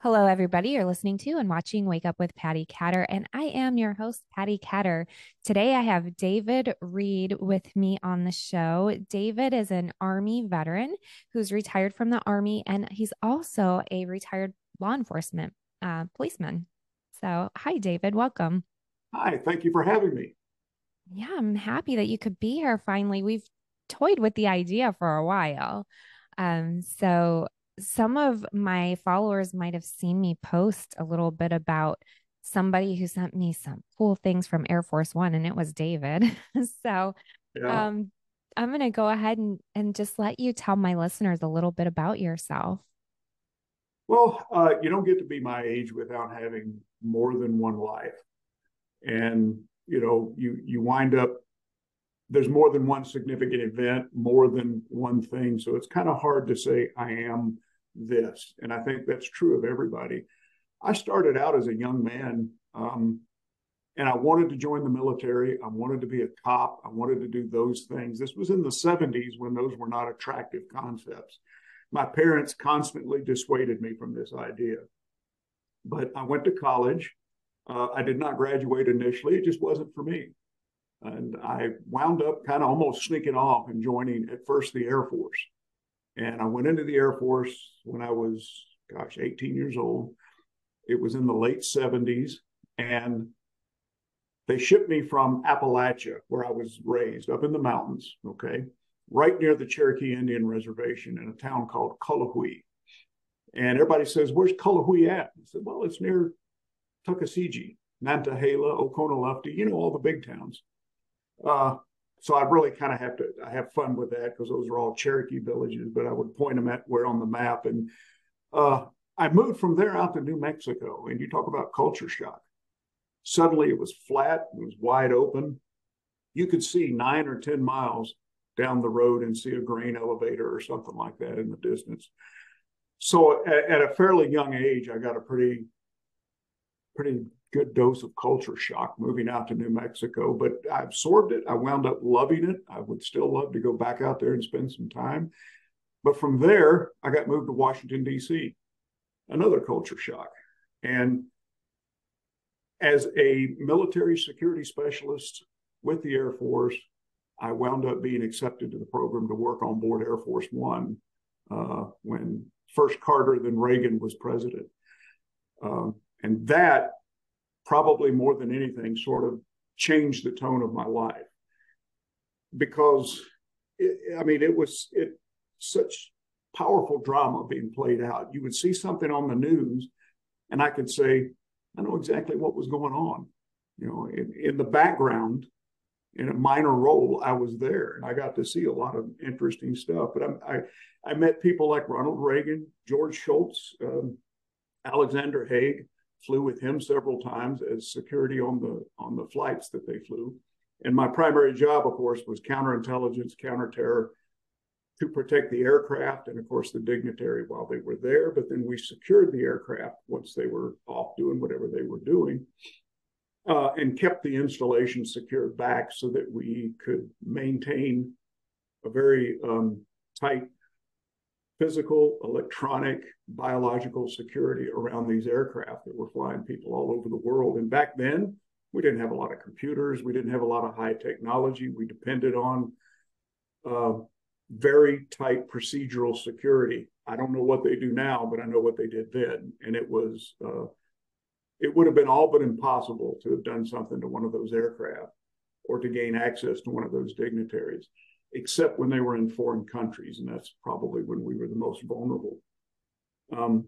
Hello, everybody. You're listening to and watching Wake Up with Patty Catter, and I am your host, Patty Catter. Today, I have David Reed with me on the show. David is an Army veteran who's retired from the Army, and he's also a retired law enforcement uh, policeman. So, hi, David. Welcome. Hi, thank you for having me. Yeah, I'm happy that you could be here finally. We've toyed with the idea for a while. Um, so some of my followers might have seen me post a little bit about somebody who sent me some cool things from Air Force One, and it was David. so Yeah. um, I'm going to go ahead and, and just let you tell my listeners a little bit about yourself. Well, uh, you don't get to be my age without having more than one life, and you know, you you wind up there's more than one significant event, more than one thing. So it's kind of hard to say I am this, and I think that's true of everybody. I started out as a young man, um, and I wanted to join the military. I wanted to be a cop. I wanted to do those things. This was in the 70s when those were not attractive concepts. My parents constantly dissuaded me from this idea. But I went to college. Uh, I did not graduate initially, it just wasn't for me. And I wound up kind of almost sneaking off and joining at first the Air Force. And I went into the Air Force when I was, gosh, 18 years old. It was in the late 70s. And they shipped me from Appalachia, where I was raised, up in the mountains, okay, right near the Cherokee Indian Reservation in a town called Cullowhee. And everybody says, Where's Cullowhee at? I said, Well, it's near Tuckasegee, Nantahala, Oconaluftee, you know, all the big towns. Uh, so I really kind of have to I have fun with that because those are all Cherokee villages, but I would point them at where on the map. And uh, I moved from there out to New Mexico, and you talk about culture shock. Suddenly it was flat, it was wide open. You could see nine or 10 miles down the road and see a grain elevator or something like that in the distance. So at, at a fairly young age, I got a pretty, pretty good dose of culture shock moving out to New Mexico, but I absorbed it. I wound up loving it. I would still love to go back out there and spend some time. But from there, I got moved to Washington, D.C., another culture shock. And as a military security specialist with the Air Force, I wound up being accepted to the program to work on board Air Force One uh, when first Carter, then Reagan was president. Uh, and that probably more than anything sort of changed the tone of my life because it, I mean, it was it such powerful drama being played out. You would see something on the news, and I could say, I know exactly what was going on. You know, in, in the background, in a minor role, I was there, and I got to see a lot of interesting stuff. But I, I, I met people like Ronald Reagan, George Shultz, um, Alexander Haig. Flew with him several times as security on the on the flights that they flew. And my primary job, of course, was counterintelligence, counterterror, to protect the aircraft and, of course, the dignitary while they were there. But then we secured the aircraft once they were off doing whatever they were doing uh, and kept the installation secured back so that we could maintain a very um, tight physical, electronic, biological security around these aircraft that were flying people all over the world. And back then, we didn't have a lot of computers. We didn't have a lot of high technology. We depended on uh, very tight procedural security. I don't know what they do now, but I know what they did then. And it was, uh, it would have been all but impossible to have done something to one of those aircraft or to gain access to one of those dignitaries, except when they were in foreign countries. And that's probably when we were the most vulnerable. Um,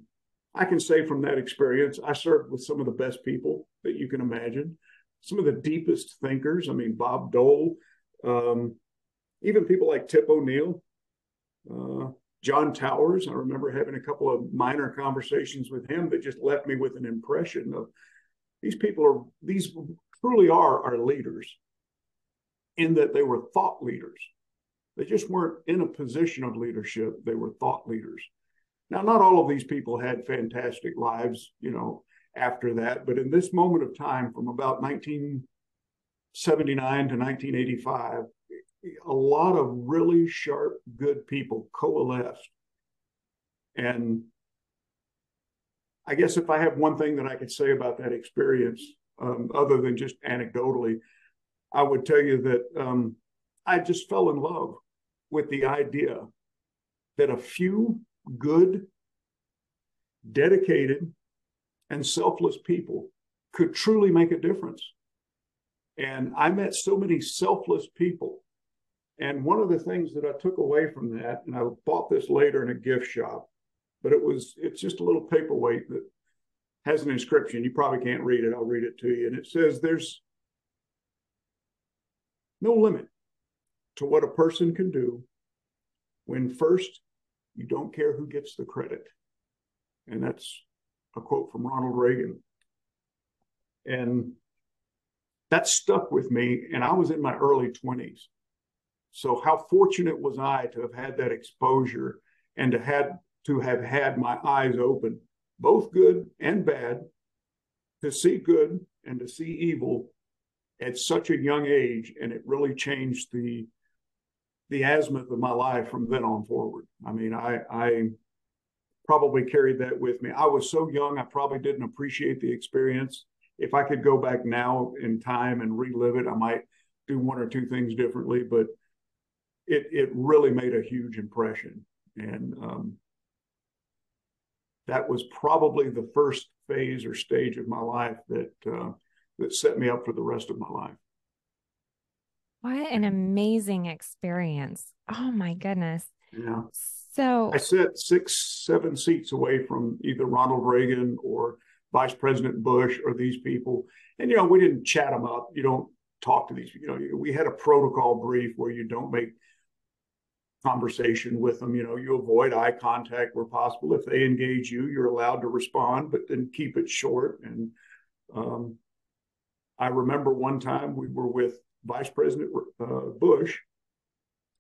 I can say from that experience, I served with some of the best people that you can imagine, some of the deepest thinkers. I mean, Bob Dole, um, even people like Tip O'Neill, uh, John Towers. I remember having a couple of minor conversations with him that just left me with an impression of these people are, these truly are our leaders in that they were thought leaders. They just weren't in a position of leadership, they were thought leaders. Now, not all of these people had fantastic lives, you know, after that, but in this moment of time from about 1979 to 1985, a lot of really sharp, good people coalesced. And I guess if I have one thing that I could say about that experience, um, other than just anecdotally, I would tell you that um, I just fell in love with the idea that a few good, dedicated, and selfless people could truly make a difference. And I met so many selfless people. And one of the things that I took away from that, and I bought this later in a gift shop, but it was it's just a little paperweight that has an inscription. You probably can't read it. I'll read it to you. And it says there's no limit to what a person can do when first you don't care who gets the credit. And that's a quote from Ronald Reagan. And that stuck with me. And I was in my early 20s. So how fortunate was I to have had that exposure and to had to have had my eyes open, both good and bad, to see good and to see evil at such a young age, and it really changed the the azimuth of my life from then on forward. I mean, I I probably carried that with me. I was so young, I probably didn't appreciate the experience. If I could go back now in time and relive it, I might do one or two things differently, but it it really made a huge impression. And um, that was probably the first phase or stage of my life that uh, that set me up for the rest of my life. What an amazing experience. Oh my goodness. Yeah. So I sat six, seven seats away from either Ronald Reagan or Vice President Bush or these people. And, you know, we didn't chat them up. You don't talk to these, you know, we had a protocol brief where you don't make conversation with them. You know, you avoid eye contact where possible. If they engage you, you're allowed to respond, but then keep it short. And um, I remember one time we were with Vice President uh, Bush,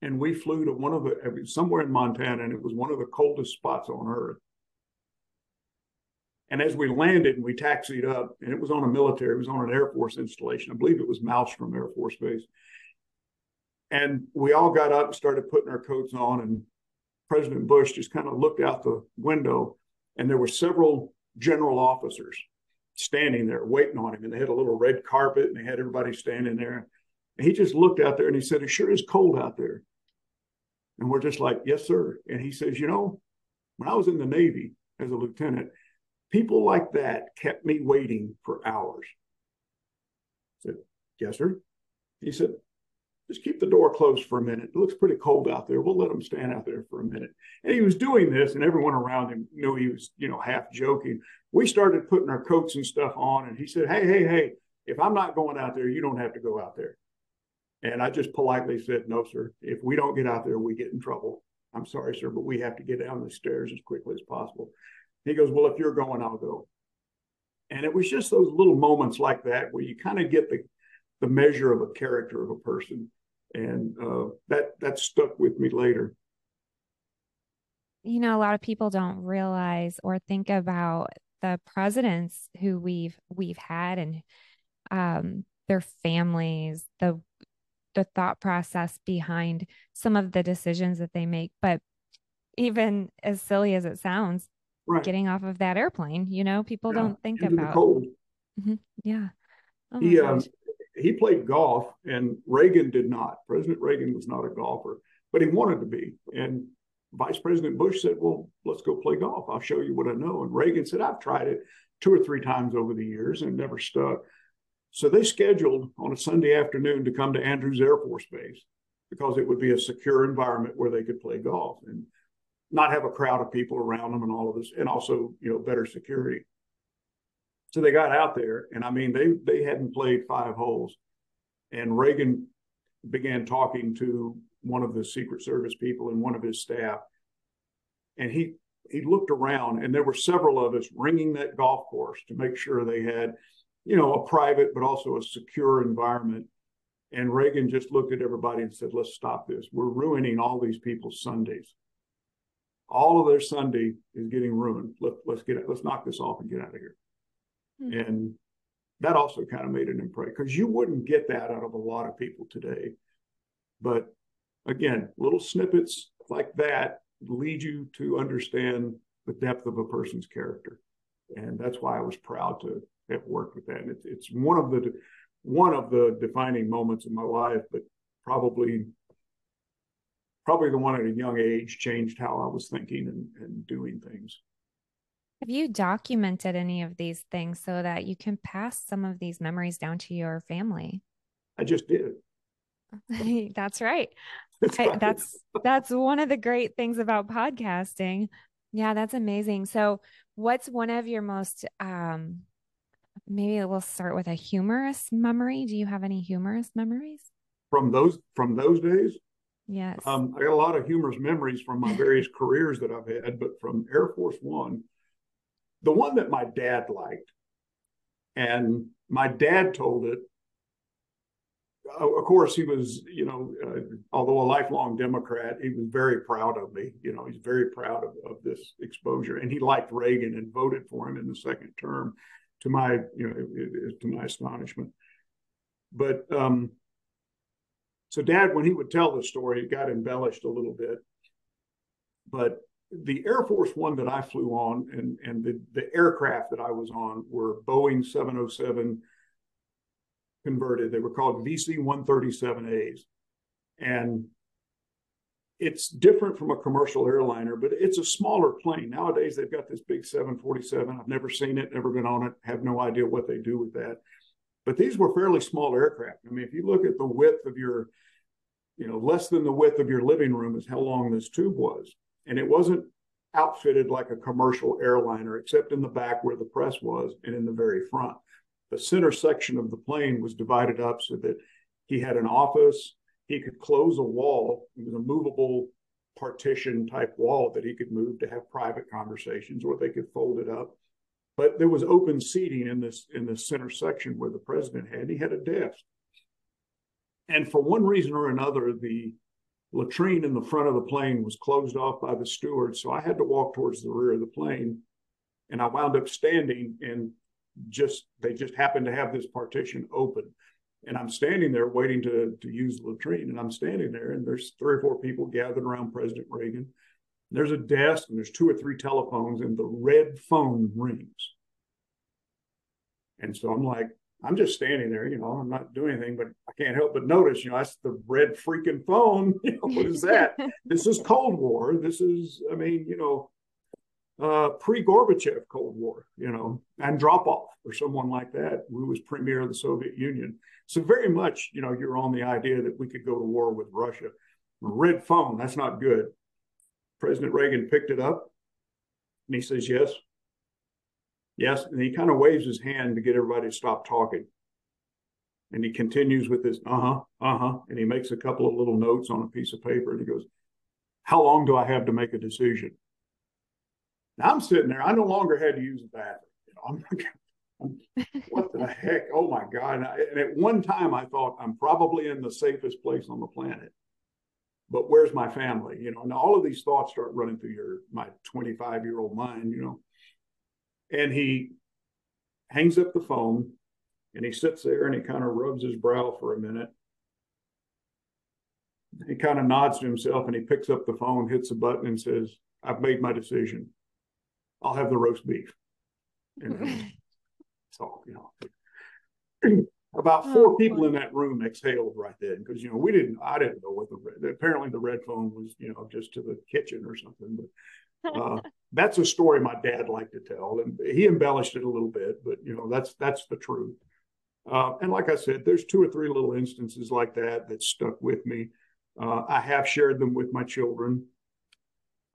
and we flew to one of the somewhere in Montana, and it was one of the coldest spots on Earth. And as we landed and we taxied up, and it was on a military, it was on an Air Force installation. I believe it was Malmstrom Air Force Base. And we all got up and started putting our coats on, and President Bush just kind of looked out the window, and there were several general officers standing there waiting on him. And they had a little red carpet and they had everybody standing there. He just looked out there and he said, It sure is cold out there. And we're just like, Yes, sir. And he says, You know, when I was in the Navy as a lieutenant, people like that kept me waiting for hours. I said, Yes, sir. He said, just keep the door closed for a minute. It looks pretty cold out there. We'll let him stand out there for a minute. And he was doing this, and everyone around him knew he was, you know, half joking. We started putting our coats and stuff on, and he said, Hey, hey, hey, if I'm not going out there, you don't have to go out there. And I just politely said, No, sir. If we don't get out there, we get in trouble. I'm sorry, sir, but we have to get down the stairs as quickly as possible. He goes, Well, if you're going, I'll go. And it was just those little moments like that where you kind of get the the measure of a character of a person and uh, that that stuck with me later. You know, a lot of people don't realize or think about the presidents who we've we've had and um, their families, the the thought process behind some of the decisions that they make. But even as silly as it sounds, right. getting off of that airplane, you know, people yeah, don't think about. Mm-hmm. Yeah. Oh he um, he played golf and Reagan did not. President Reagan was not a golfer, but he wanted to be. And Vice President Bush said, Well, let's go play golf. I'll show you what I know. And Reagan said, I've tried it two or three times over the years and never stuck. So they scheduled on a Sunday afternoon to come to Andrews Air Force Base because it would be a secure environment where they could play golf and not have a crowd of people around them and all of this, and also, you know, better security. So they got out there, and I mean, they they hadn't played five holes, and Reagan began talking to one of the Secret Service people and one of his staff, and he he looked around, and there were several of us ringing that golf course to make sure they had, you know, a private but also a secure environment. And Reagan just looked at everybody and said, "Let's stop this. We're ruining all these people's Sundays. All of their Sunday is getting ruined. Let, let's get let's knock this off and get out of here." Mm-hmm. And that also kind of made an impression because you wouldn't get that out of a lot of people today. But again, little snippets like that lead you to understand the depth of a person's character. and that's why I was proud to have worked with that. And it, it's one of the one of the defining moments in my life, but probably probably the one at a young age changed how I was thinking and, and doing things. Have you documented any of these things so that you can pass some of these memories down to your family? I just did. that's right. That's, right. I, that's that's one of the great things about podcasting. Yeah, that's amazing. So, what's one of your most um maybe we'll start with a humorous memory. Do you have any humorous memories? From those from those days? Yes. Um, I got a lot of humorous memories from my various careers that I've had, but from Air Force One, the one that my dad liked, and my dad told it. of course, he was, you know, uh, although a lifelong Democrat, he was very proud of me. You know, he's very proud of, of this exposure, and he liked Reagan and voted for him in the second term, to my, you know, to my astonishment. But um, so, Dad, when he would tell the story, it got embellished a little bit. But the Air Force One that I flew on and, and the, the aircraft that I was on were Boeing 707 converted. They were called VC 137As. And it's different from a commercial airliner, but it's a smaller plane. Nowadays, they've got this big 747. I've never seen it, never been on it, have no idea what they do with that. But these were fairly small aircraft. I mean, if you look at the width of your, you know, less than the width of your living room is how long this tube was and it wasn't outfitted like a commercial airliner, except in the back where the press was and in the very front. The center section of the plane was divided up so that he had an office. He could close a wall. It was a movable partition type wall that he could move to have private conversations, or they could fold it up. But there was open seating in this in the center section where the president had. He had a desk. And for one reason or another, the latrine in the front of the plane was closed off by the steward. So I had to walk towards the rear of the plane. And I wound up standing and just, they just happened to have this partition open. And I'm standing there waiting to, to use the latrine. And I'm standing there, and there's three or four people gathered around President Reagan. There's a desk, and there's two or three telephones, and the red phone rings. And so I'm like, I'm just standing there, you know, I'm not doing anything, but I can't help but notice, you know, that's the red freaking phone. You know, what is that? this is Cold War. This is, I mean, you know, uh, pre Gorbachev Cold War, you know, and Andropov or someone like that, who was premier of the Soviet Union. So, very much, you know, you're on the idea that we could go to war with Russia. Red phone, that's not good. President Reagan picked it up and he says, Yes, Yes. And he kind of waves his hand to get everybody to stop talking. And he continues with this, uh huh, uh huh. And he makes a couple of little notes on a piece of paper and he goes, How long do I have to make a decision? Now I'm sitting there. I no longer had to use the bathroom. You know, I'm, I'm, what the heck? Oh my God. And, I, and at one time I thought, I'm probably in the safest place on the planet but where's my family? You know, and all of these thoughts start running through your my 25 year old mind. You know, and he hangs up the phone and he sits there and he kind of rubs his brow for a minute. He kind of nods to himself and he picks up the phone, hits a button, and says, I've made my decision. I'll have the roast beef. And so, you know, about oh, four oh, people in that room exhaled right then because, you know, we didn't, I didn't know what the, red, apparently the red phone was, you know, just to the kitchen or something. But uh, that's a story my dad liked to tell, and he embellished it a little bit, but you know that's that's the truth. Uh, and like I said, there's two or three little instances like that that stuck with me. Uh, I have shared them with my children.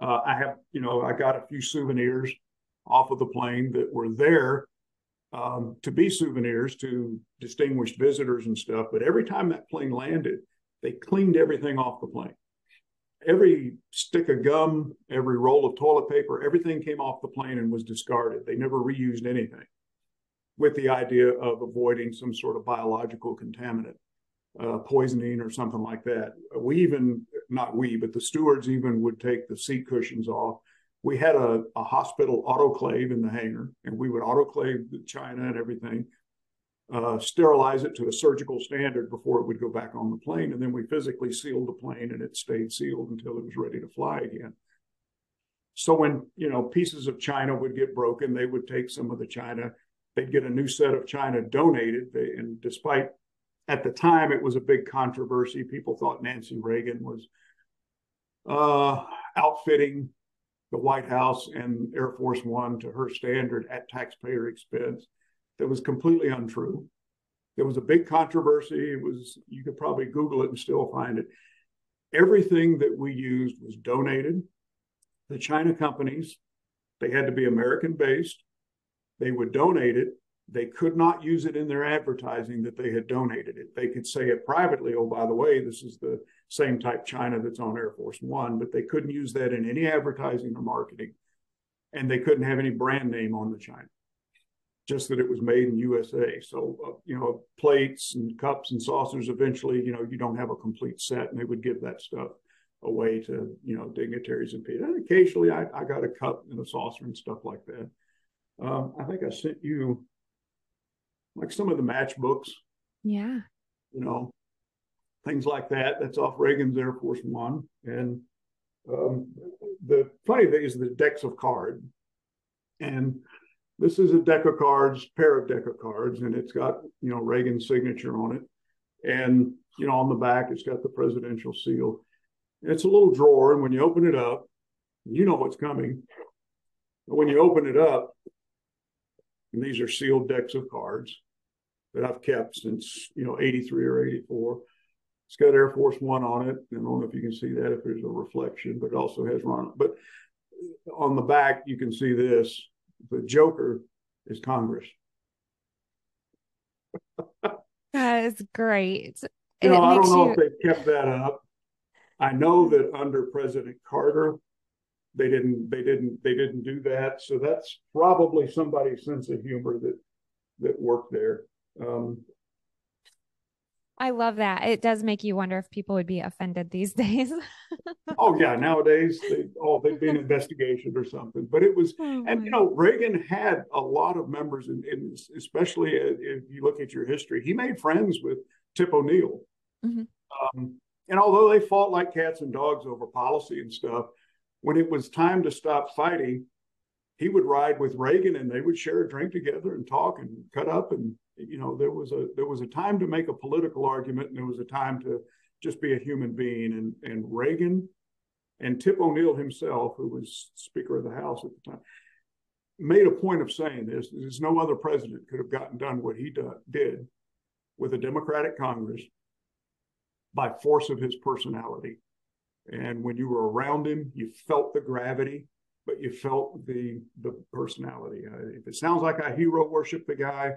Uh, I have, you know, I got a few souvenirs off of the plane that were there um, to be souvenirs to distinguished visitors and stuff. But every time that plane landed, they cleaned everything off the plane every stick of gum, every roll of toilet paper, everything came off the plane and was discarded. They never reused anything with the idea of avoiding some sort of biological contaminant, uh, poisoning or something like that. We even, not we, but the stewards even would take the seat cushions off. We had a, a hospital autoclave in the hangar, and we would autoclave the china and everything uh, sterilize it to a surgical standard before it would go back on the plane. And then we physically sealed the plane and it stayed sealed until it was ready to fly again. So when you know pieces of china would get broken, they would take some of the china. They'd get a new set of china donated, they, and despite at the time it was a big controversy, people thought Nancy Reagan was uh, outfitting the White House and Air Force One to her standard at taxpayer expense. That was completely untrue. There was a big controversy. It was you could probably Google it and still find it. Everything that we used was donated. The China companies, they had to be American based. They would donate it. They could not use it in their advertising that they had donated it. They could say it privately, oh, by the way, this is the same type China that's on Air Force One, but they couldn't use that in any advertising or marketing. And they couldn't have any brand name on the China, just that it was made in USA. So, uh, you know, plates and cups and saucers, eventually, you know, you don't have a complete set, and they would give that stuff away to, you know, dignitaries and people. And occasionally I, I got a cup and a saucer and stuff like that. Um, I think I sent you like some of the matchbooks. Yeah. You know, things like that. That's off Reagan's Air Force One. And um, the funny thing is the decks of cards. And this is a deck of cards, pair of deck of cards, and it's got, you know, Reagan's signature on it. And, you know, on the back, it's got the presidential seal. It's a little drawer, and when you open it up, you know what's coming. But when you open it up, and these are sealed decks of cards that I've kept since, you know, 83 or 84. It's got Air Force One on it. I don't know if you can see that if there's a reflection, but it also has Ron. But on the back, you can see this. The Joker is Congress. that is great. You know, I don't know you... if they kept that up. I know that under President Carter, they didn't they didn't they didn't do that. So that's probably somebody's sense of humor that that worked there. Um, I love that. It does make you wonder if people would be offended these days. oh yeah, nowadays they oh they'd be an investigation or something. But it was, oh, and you know, Reagan had a lot of members, and especially if you look at your history, he made friends with Tip O'Neill. Mm-hmm. Um, and although they fought like cats and dogs over policy and stuff, when it was time to stop fighting, he would ride with Reagan, and they would share a drink together and talk and cut up. And you know there was a there was a time to make a political argument and there was a time to just be a human being. And and Reagan and Tip O'Neill himself who was speaker of the house at the time made a point of saying this there's no other president could have gotten done what he do, did with a democratic congress by force of his personality and when you were around him you felt the gravity but you felt the the personality uh, if it sounds like i hero worship the guy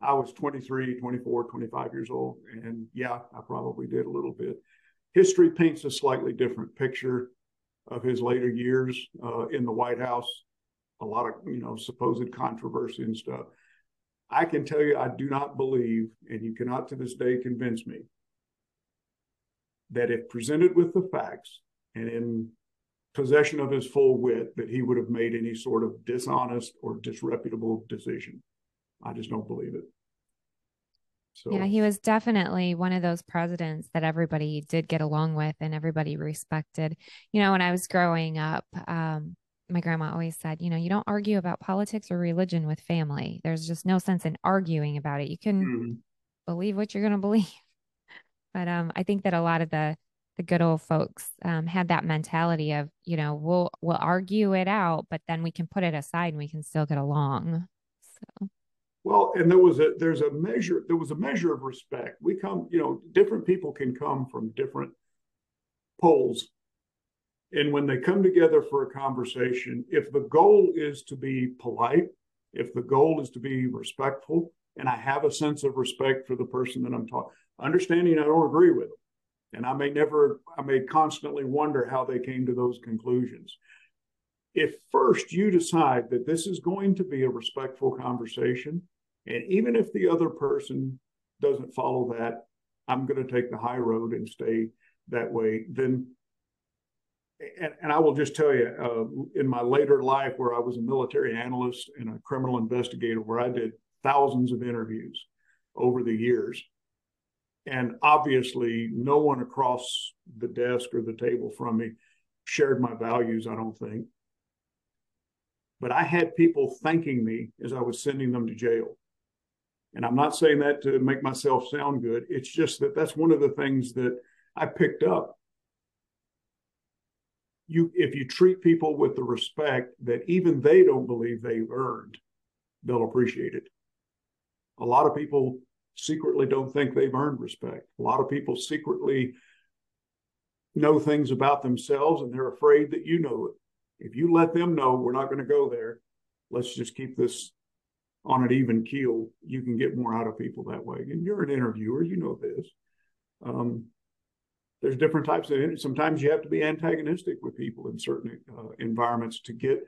I was 23, 24, 25 years old. And yeah, I probably did a little bit. History paints a slightly different picture of his later years uh, in the White House. A lot of, you know, supposed controversy and stuff. I can tell you, I do not believe, and you cannot to this day convince me, that if presented with the facts and in possession of his full wit, that he would have made any sort of dishonest or disreputable decision. I just don't believe it. So, yeah, he was definitely one of those presidents that everybody did get along with and everybody respected. You know, when I was growing up, um, my grandma always said, you know, you don't argue about politics or religion with family. There's just no sense in arguing about it. You can mm-hmm. believe what you're going to believe. But um, I think that a lot of the the good old folks um, had that mentality of, you know, we'll we'll argue it out, but then we can put it aside and we can still get along. So well, and there was a there's a measure there was a measure of respect. We come, you know, different people can come from different poles. And when they come together for a conversation, if the goal is to be polite, if the goal is to be respectful, and I have a sense of respect for the person that I'm talking, understanding I don't agree with them. And I may never, I may constantly wonder how they came to those conclusions. If first you decide that this is going to be a respectful conversation, and even if the other person doesn't follow that, I'm going to take the high road and stay that way. Then, and, and I will just tell you, uh, in my later life, where I was a military analyst and a criminal investigator, where I did thousands of interviews over the years. And obviously, no one across the desk or the table from me shared my values, I don't think. but I had people thanking me as I was sending them to jail. And I'm not saying that to make myself sound good. It's just that that's one of the things that I picked up. You, if you treat people with the respect that even they don't believe they've earned, they'll appreciate it. A lot of people secretly don't think they've earned respect. A lot of people secretly know things about themselves and they're afraid that you know it. If you let them know we're not going to go there, let's just keep this on an even keel, you can get more out of people that way. And you're an interviewer, you know this. Um, there's different types of sometimes you have to be antagonistic with people in certain uh, environments to get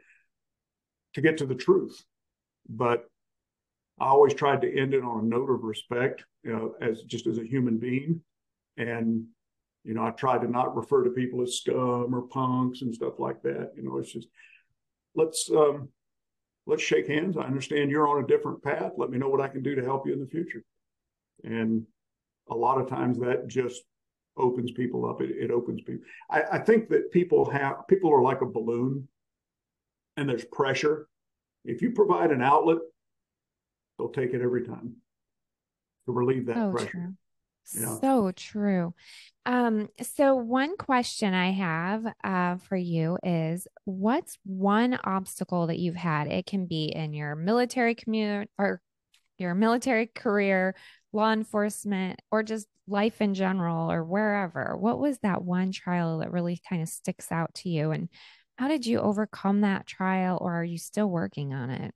to get to the truth but i always tried to end it on a note of respect you know, as just as a human being and you know i tried to not refer to people as scum or punks and stuff like that you know it's just let's um, let's shake hands. I understand you're on a different path. Let me know what I can do to help you in the future. And a lot of times that just opens people up. It, it opens people. I, I think that people have people are like a balloon and there's pressure. If you provide an outlet, they'll take it every time to relieve that oh, pressure. True. Yeah. So true. Um, so one question I have uh, for you is what's one obstacle that you've had? It can be in your military commute or your military career, law enforcement, or just life in general or wherever. What was that one trial that really kind of sticks out to you? And how did you overcome that trial or are you still working on it?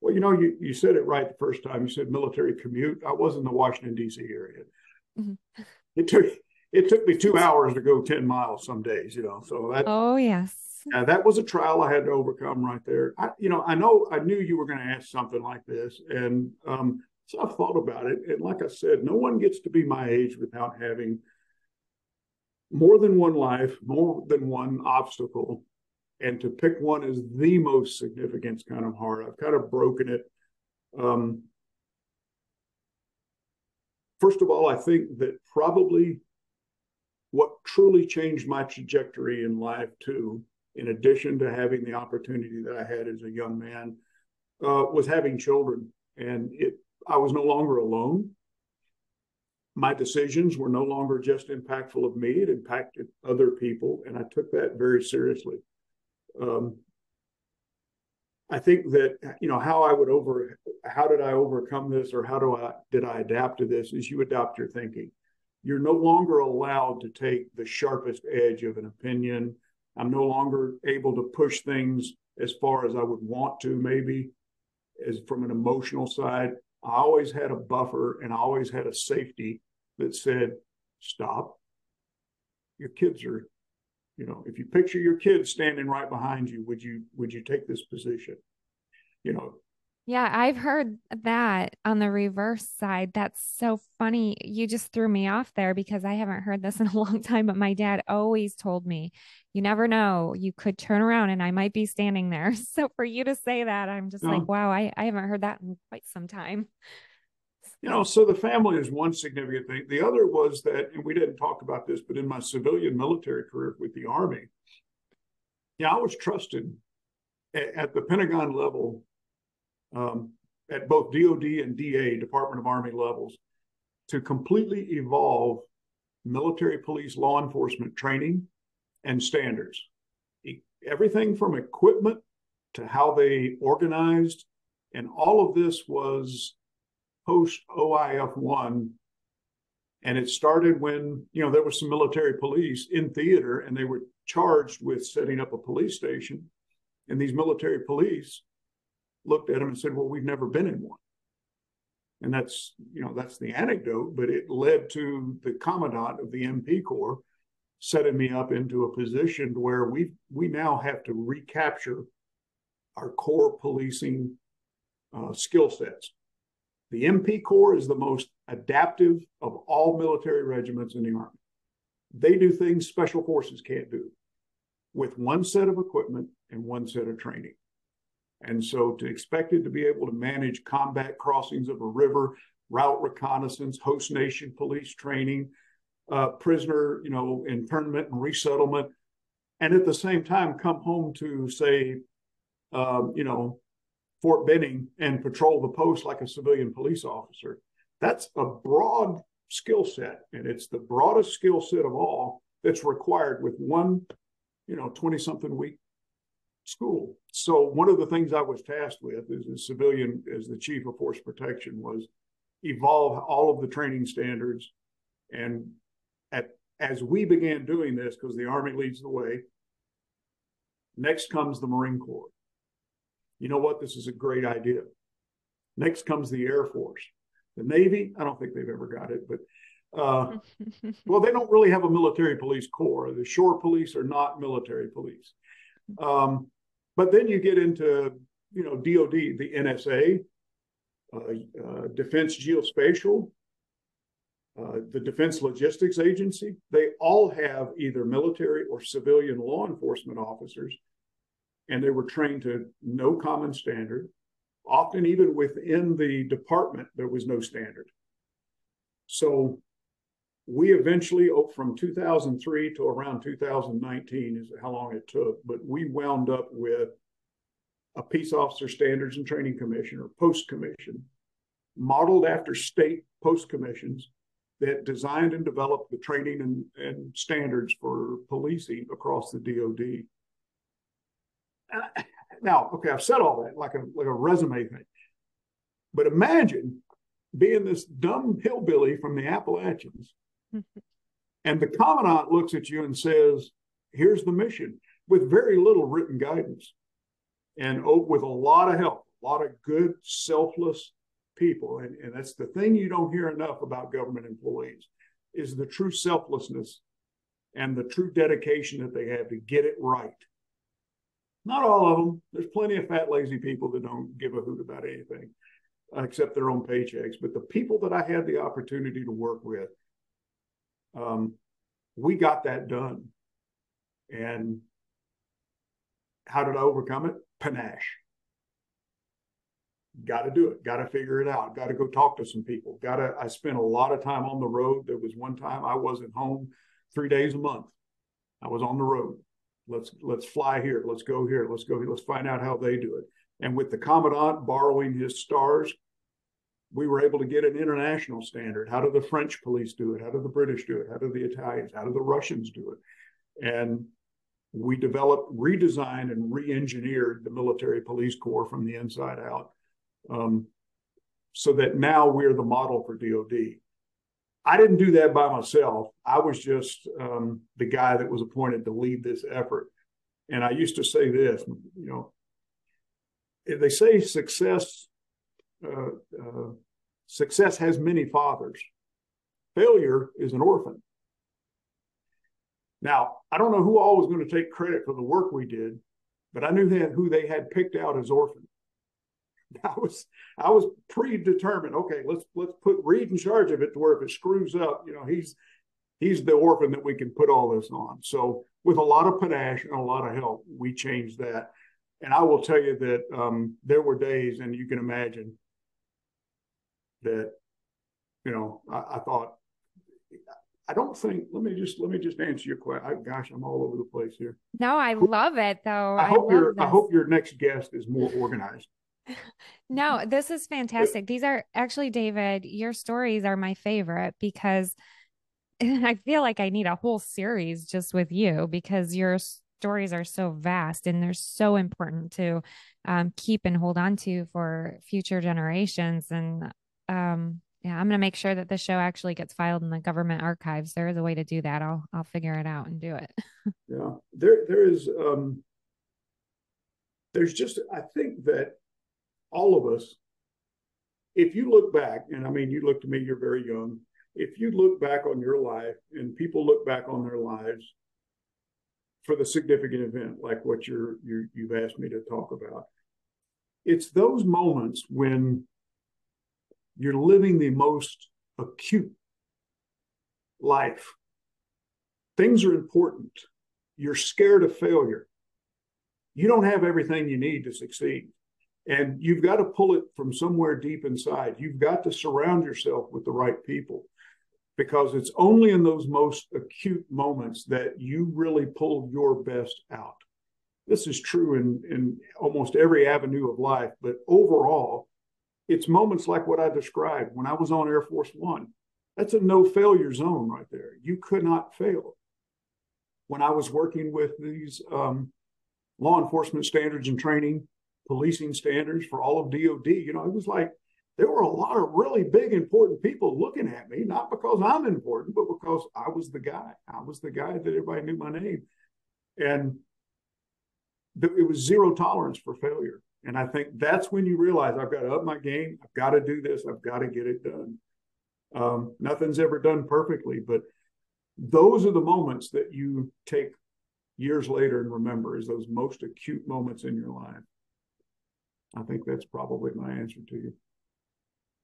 Well, you know, you, you said it right the first time. You said military commute. I was in the Washington D.C. area. Mm-hmm. It took it took me two hours to go ten miles some days. You know, so that. Oh yes. Yeah, that was a trial I had to overcome right there. I, you know, I know I knew you were going to ask something like this, and um, so I've thought about it. And like I said, no one gets to be my age without having more than one life, more than one obstacle and to pick one as the most significant is kind of hard. I've kind of broken it. Um, first of all, I think that probably what truly changed my trajectory in life, too, in addition to having the opportunity that I had as a young man, uh, was having children. And it, I was no longer alone. My decisions were no longer just impactful of me, it impacted other people. And I took that very seriously um, I think that you know how I would over how did I overcome this or how do I did I adapt to this is you adopt your thinking. You're no longer allowed to take the sharpest edge of an opinion. I'm no longer able to push things as far as I would want to maybe as from an emotional side. I always had a buffer and I always had a safety that said stop. Your kids are you know, if you picture your kids standing right behind you, would you would you take this position? You know. Yeah, I've heard that on the reverse side. That's so funny. You just threw me off there because I haven't heard this in a long time, but my dad always told me, you never know, you could turn around and I might be standing there. So for you to say that, I'm just like, wow, I, I haven't heard that in quite some time you know, so the family is one significant thing. The other was that, and we didn't talk about this, but in my civilian military career with the Army, yeah, I was trusted at, at the Pentagon level, um, at both DOD and DA, Department of Army levels, to completely evolve military police law enforcement training and standards. Everything from equipment to how they organized, and all of this was post OIF 1. And it started when, you know, there was some military police in theater and they were charged with setting up a police station. And these military police looked at them and said, Well, we've never been in one. And that's, you know, that's the anecdote, but it led to the commandant of the MP Corps setting me up into a position where we we now have to recapture our core policing uh, skill sets. The MP Corps is the most adaptive of all military regiments in the Army. They do things special forces can't do with one set of equipment and one set of training. And so to expect it to be able to manage combat crossings of a river, route reconnaissance, host nation police training, uh, prisoner, you know, internment and resettlement, and at the same time come home to say um, you know, Fort Benning and patrol the post like a civilian police officer. That's a broad skill set, and it's the broadest skill set of all that's required with one, you know, 20 something week school. So one of the things I was tasked with as a civilian, as the chief of force protection, was evolve all of the training standards. And at as we began doing this, because the Army leads the way, next comes the Marine Corps. You know what? This is a great idea. Next comes the Air Force. The Navy, I don't think they've ever got it, but uh, well, they don't really have a military police corps. The shore police are not military police. Um, but then you get into, you know, DOD, the NSA, uh, uh, Defense Geospatial, uh, the Defense Logistics Agency. They all have either military or civilian law enforcement officers, and they were trained to no common standard. Often, even within the department, there was no standard. So we eventually, oh, from 2003 to around 2019 is how long it took, but we wound up with a Peace Officer Standards and Training Commission or Post Commission, modeled after state post commissions that designed and developed the training and, and standards for policing across the DoD. Uh, now, okay, I've said all that like a like a resume thing, but imagine being this dumb hillbilly from the Appalachians and the commandant looks at you and says, Here's the mission with very little written guidance and oh, with a lot of help, a lot of good, selfless people. And, and that's the thing you don't hear enough about government employees is the true selflessness and the true dedication that they have to get it right. Not all of them. There's plenty of fat, lazy people that don't give a hoot about anything except their own paychecks. But the people that I had the opportunity to work with, um, we got that done. And how did I overcome it? Panache. Got to do it. Got to figure it out. Got to go talk to some people. Got to. I spent a lot of time on the road. There was one time I wasn't home three days a month. I was on the road. Let's let's fly here. Let's go here. Let's go here. Let's find out how they do it. And with the commandant borrowing his stars, we were able to get an international standard. How do the French police do it? How do the British do it? How do the Italians? How do the Russians do it? And we developed, redesigned, and re-engineered the military police corps from the inside out, um, so that now we're the model for DoD. I didn't do that by myself. I was just um, the guy that was appointed to lead this effort. And I used to say this, you know, they say success uh, uh, success has many fathers. Failure is an orphan. Now, I don't know who all was going to take credit for the work we did, but I knew that who they had picked out as orphan. I was I was predetermined. Okay, let's let's put Reed in charge of it to where if it screws up, you know, he's he's the orphan that we can put all this on. So with a lot of panache and a lot of help, we changed that. And I will tell you that um, there were days, and you can imagine, that, you know, I, I thought, I don't think. Let me just let me just answer your question. gosh, I'm all over the place here. No, I love it though. I, I hope your this. I hope your next guest is more organized. No, this is fantastic. These are actually, David, your stories are my favorite because I feel like I need a whole series just with you because your stories are so vast and they're so important to um, keep and hold on to for future generations. And um, yeah, I'm going to make sure that the show actually gets filed in the government archives. There is a way to do that. I'll I'll figure it out and do it. yeah, there there is um, there's just I think that all of us, if you look back, and I mean you look to me, you're very young. If you look back on your life, and people look back on their lives for the significant event, like what you're, you you've asked me to talk about, it's those moments when you're living the most acute life. Things are important. You're scared of failure. You don't have everything you need to succeed. And you've got to pull it from somewhere deep inside. You've got to surround yourself with the right people because it's only in those most acute moments that you really pull your best out. this is true in, in almost every avenue of life, but overall, it's moments like what I described when I was on Air Force One. That's a no failure zone right there. You could not fail. When I was working with these um, law enforcement standards and training, policing standards for all of DOD, you know, it was like there were a lot of really big, important people looking at me, not because I'm important, but because I was the guy. I was the guy that everybody knew my name. And it was zero tolerance for failure. And I think that's when you realize I've got to up my game. I've got to do this. I've got to get it done. Um, nothing's ever done perfectly, but those are the moments that you take years later and remember as those most acute moments in your life. I think that's probably my answer to you.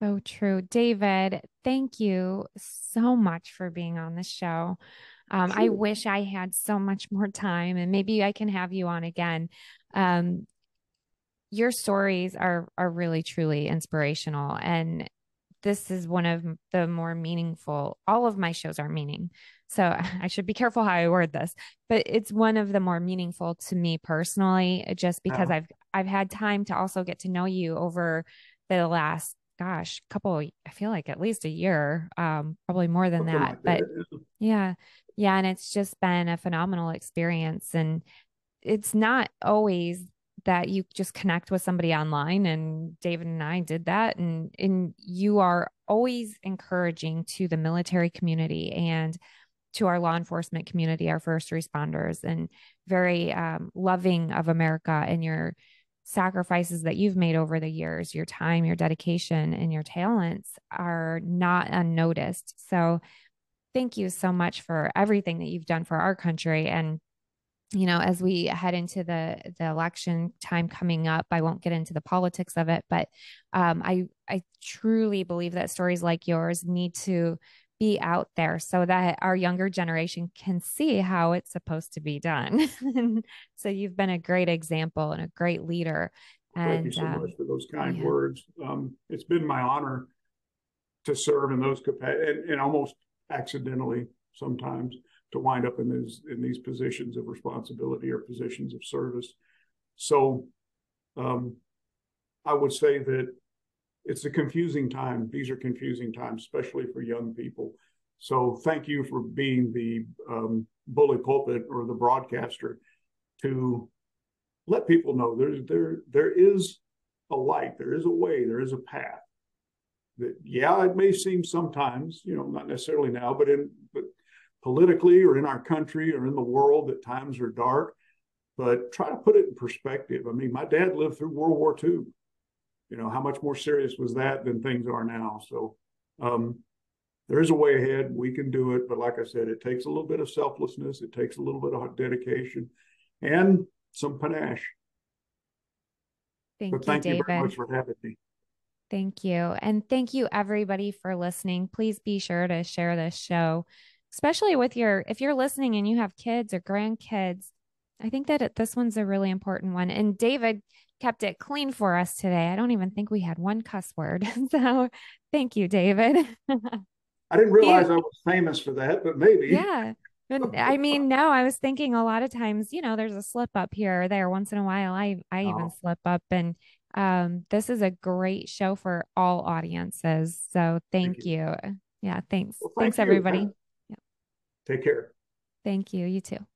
So true. David, thank you so much for being on the show. Um. I wish I had so much more time and maybe I can have you on again. Um, your stories are are really truly inspirational and this is one of the more meaningful all of my shows are meaning so i should be careful how i word this but it's one of the more meaningful to me personally just because uh-huh. i've i've had time to also get to know you over the last gosh couple i feel like at least a year um probably more than that like but that. yeah yeah and it's just been a phenomenal experience and it's not always that you just connect with somebody online and David and I did that and and you are always encouraging to the military community and to our law enforcement community our first responders and very um, loving of America and your sacrifices that you've made over the years your time your dedication and your talents are not unnoticed. So thank you so much for everything that you've done for our country and you know as we head into the the election time coming up i won't get into the politics of it but um, i i truly believe that stories like yours need to be out there so that our younger generation can see how it's supposed to be done. So you've been a great example and a great leader and thank you so uh, much for those kind yeah. words. Um, it's been my honor to serve in those capacities and, and almost accidentally sometimes to wind up in these in these positions of responsibility or positions of service. So um, I would say that it's a confusing time. These are confusing times, especially for young people. So thank you for being the um, bully pulpit or the broadcaster to let people know there's there there is a light, there is a way, there is a path. That yeah, it may seem sometimes, you know, not necessarily now, but in politically or in our country or in the world that times are dark, but try to put it in perspective. I mean, my dad lived through World War II. You know, how much more serious was that than things are now? So um, there is a way ahead. We can do it. But like I said, it takes a little bit of selflessness, it takes a little bit of dedication and some panache. Thank but you, thank David. you very much for having me. Thank you. And thank you, everybody, for listening. Please be sure to share this show especially with your if you're listening and you have kids or grandkids i think that it, this one's a really important one and david kept it clean for us today i don't even think we had one cuss word so thank you david i didn't realize i was famous for that but maybe yeah I mean, no, I was thinking a lot of times, you know, there's a slip up here or there once in a while. I I oh. even slip up and um this is a great show for all audiences. So thank, thank you. you. Yeah, thanks. Well, thank thanks you. everybody. Take care. Thank you. You too.